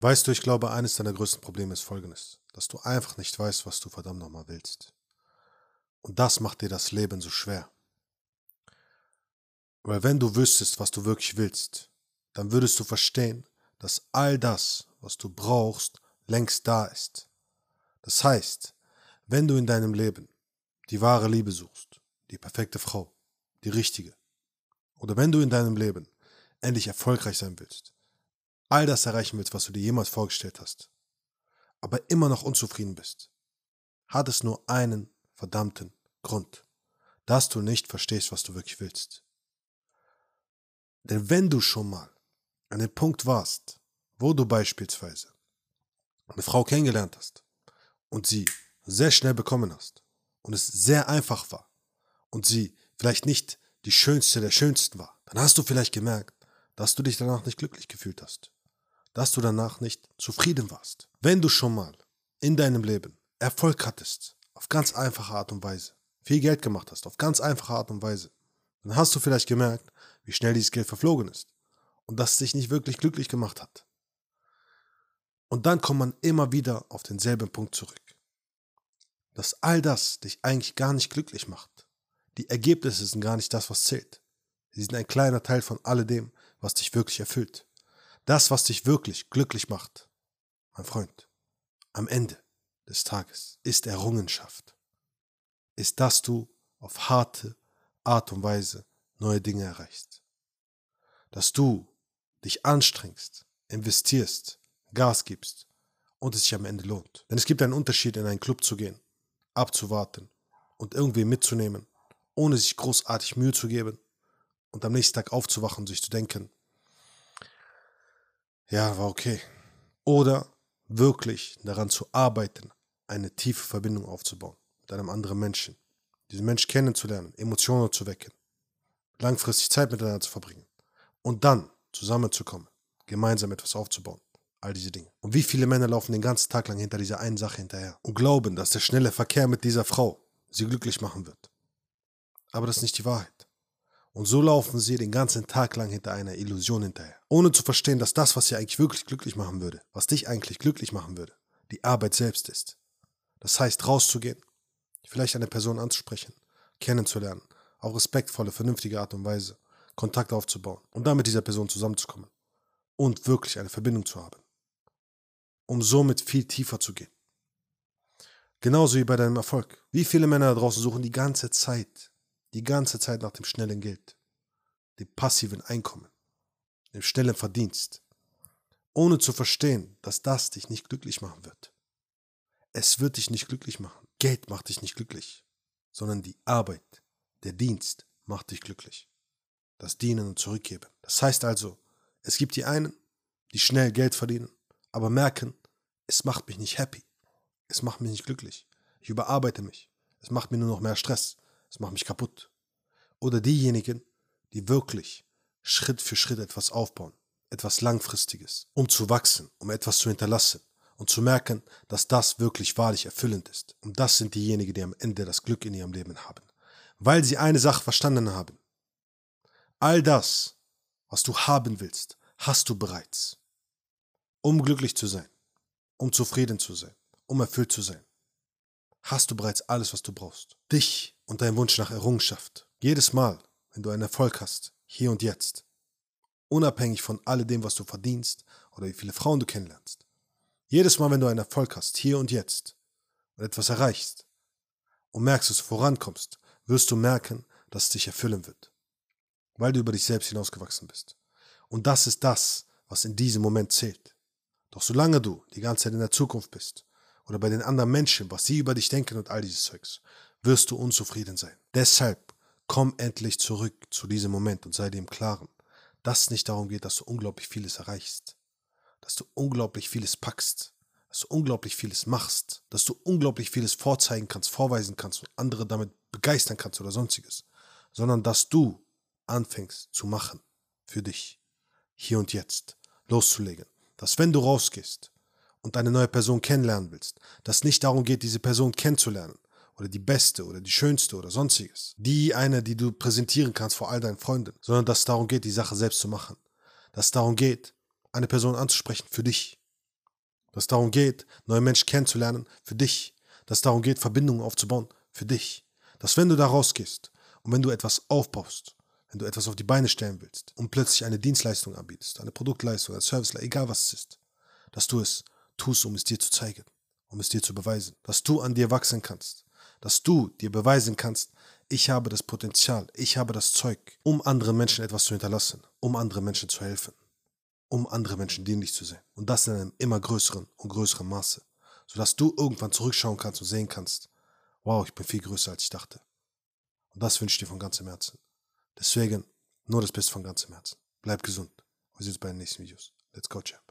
Weißt du, ich glaube, eines deiner größten Probleme ist folgendes, dass du einfach nicht weißt, was du verdammt nochmal willst. Und das macht dir das Leben so schwer. Weil wenn du wüsstest, was du wirklich willst, dann würdest du verstehen, dass all das, was du brauchst, längst da ist. Das heißt, wenn du in deinem Leben die wahre Liebe suchst, die perfekte Frau, die richtige, oder wenn du in deinem Leben endlich erfolgreich sein willst, all das erreichen willst, was du dir jemals vorgestellt hast, aber immer noch unzufrieden bist, hat es nur einen verdammten Grund, dass du nicht verstehst, was du wirklich willst. Denn wenn du schon mal an dem Punkt warst, wo du beispielsweise eine Frau kennengelernt hast und sie sehr schnell bekommen hast und es sehr einfach war und sie vielleicht nicht die schönste der schönsten war, dann hast du vielleicht gemerkt, dass du dich danach nicht glücklich gefühlt hast, dass du danach nicht zufrieden warst. Wenn du schon mal in deinem Leben Erfolg hattest, auf ganz einfache Art und Weise, viel Geld gemacht hast, auf ganz einfache Art und Weise, dann hast du vielleicht gemerkt, wie schnell dieses Geld verflogen ist und dass es dich nicht wirklich glücklich gemacht hat. Und dann kommt man immer wieder auf denselben Punkt zurück. Dass all das dich eigentlich gar nicht glücklich macht. Die Ergebnisse sind gar nicht das, was zählt. Sie sind ein kleiner Teil von alledem, was dich wirklich erfüllt. Das, was dich wirklich glücklich macht, mein Freund, am Ende des Tages ist Errungenschaft. Ist, dass du auf harte Art und Weise neue Dinge erreichst. Dass du dich anstrengst, investierst, Gas gibst und es sich am Ende lohnt. Denn es gibt einen Unterschied, in einen Club zu gehen, abzuwarten und irgendwie mitzunehmen, ohne sich großartig Mühe zu geben und am nächsten Tag aufzuwachen und sich zu denken, ja, war okay. Oder wirklich daran zu arbeiten, eine tiefe Verbindung aufzubauen mit einem anderen Menschen, diesen Menschen kennenzulernen, Emotionen zu wecken, langfristig Zeit miteinander zu verbringen und dann zusammenzukommen, gemeinsam etwas aufzubauen. All diese Dinge. Und wie viele Männer laufen den ganzen Tag lang hinter dieser einen Sache hinterher und glauben, dass der schnelle Verkehr mit dieser Frau sie glücklich machen wird. Aber das ist nicht die Wahrheit. Und so laufen sie den ganzen Tag lang hinter einer Illusion hinterher, ohne zu verstehen, dass das, was sie eigentlich wirklich glücklich machen würde, was dich eigentlich glücklich machen würde, die Arbeit selbst ist. Das heißt, rauszugehen, vielleicht eine Person anzusprechen, kennenzulernen, auf respektvolle, vernünftige Art und Weise, Kontakt aufzubauen und dann mit dieser Person zusammenzukommen und wirklich eine Verbindung zu haben, um somit viel tiefer zu gehen. Genauso wie bei deinem Erfolg. Wie viele Männer da draußen suchen die ganze Zeit, die ganze Zeit nach dem schnellen Geld, dem passiven Einkommen, dem schnellen Verdienst, ohne zu verstehen, dass das dich nicht glücklich machen wird. Es wird dich nicht glücklich machen. Geld macht dich nicht glücklich, sondern die Arbeit, der Dienst macht dich glücklich das Dienen und Zurückgeben. Das heißt also, es gibt die einen, die schnell Geld verdienen, aber merken, es macht mich nicht happy. Es macht mich nicht glücklich. Ich überarbeite mich. Es macht mir nur noch mehr Stress. Es macht mich kaputt. Oder diejenigen, die wirklich Schritt für Schritt etwas aufbauen, etwas Langfristiges, um zu wachsen, um etwas zu hinterlassen und zu merken, dass das wirklich wahrlich erfüllend ist. Und das sind diejenigen, die am Ende das Glück in ihrem Leben haben. Weil sie eine Sache verstanden haben. All das, was du haben willst, hast du bereits. Um glücklich zu sein, um zufrieden zu sein, um erfüllt zu sein, hast du bereits alles, was du brauchst. Dich und dein Wunsch nach Errungenschaft. Jedes Mal, wenn du einen Erfolg hast, hier und jetzt, unabhängig von alledem, was du verdienst oder wie viele Frauen du kennenlernst. Jedes Mal, wenn du einen Erfolg hast, hier und jetzt, und etwas erreichst und merkst, dass du vorankommst, wirst du merken, dass es dich erfüllen wird weil du über dich selbst hinausgewachsen bist. Und das ist das, was in diesem Moment zählt. Doch solange du die ganze Zeit in der Zukunft bist oder bei den anderen Menschen, was sie über dich denken und all dieses Zeugs, wirst du unzufrieden sein. Deshalb komm endlich zurück zu diesem Moment und sei dir im Klaren, dass es nicht darum geht, dass du unglaublich vieles erreichst, dass du unglaublich vieles packst, dass du unglaublich vieles machst, dass du unglaublich vieles vorzeigen kannst, vorweisen kannst und andere damit begeistern kannst oder sonstiges, sondern dass du anfängst zu machen für dich, hier und jetzt, loszulegen, dass wenn du rausgehst und eine neue Person kennenlernen willst, dass nicht darum geht, diese Person kennenzulernen oder die beste oder die schönste oder sonstiges, die eine, die du präsentieren kannst vor all deinen Freunden, sondern dass es darum geht, die Sache selbst zu machen, dass es darum geht, eine Person anzusprechen für dich, Dass es darum geht, neue Menschen kennenzulernen für dich. Dass es darum geht, Verbindungen aufzubauen für dich. Dass wenn du da rausgehst und wenn du etwas aufbaust, wenn du etwas auf die Beine stellen willst und plötzlich eine Dienstleistung anbietest, eine Produktleistung, ein Service, egal was es ist, dass du es tust, um es dir zu zeigen, um es dir zu beweisen, dass du an dir wachsen kannst, dass du dir beweisen kannst, ich habe das Potenzial, ich habe das Zeug, um anderen Menschen etwas zu hinterlassen, um anderen Menschen zu helfen, um andere Menschen dienlich zu sein. Und das in einem immer größeren und größeren Maße, sodass du irgendwann zurückschauen kannst und sehen kannst, wow, ich bin viel größer, als ich dachte. Und das wünsche ich dir von ganzem Herzen. Deswegen nur das Beste von ganzem Herzen. Bleib gesund. Wir sehen uns bei den nächsten Videos. Let's go, Champ.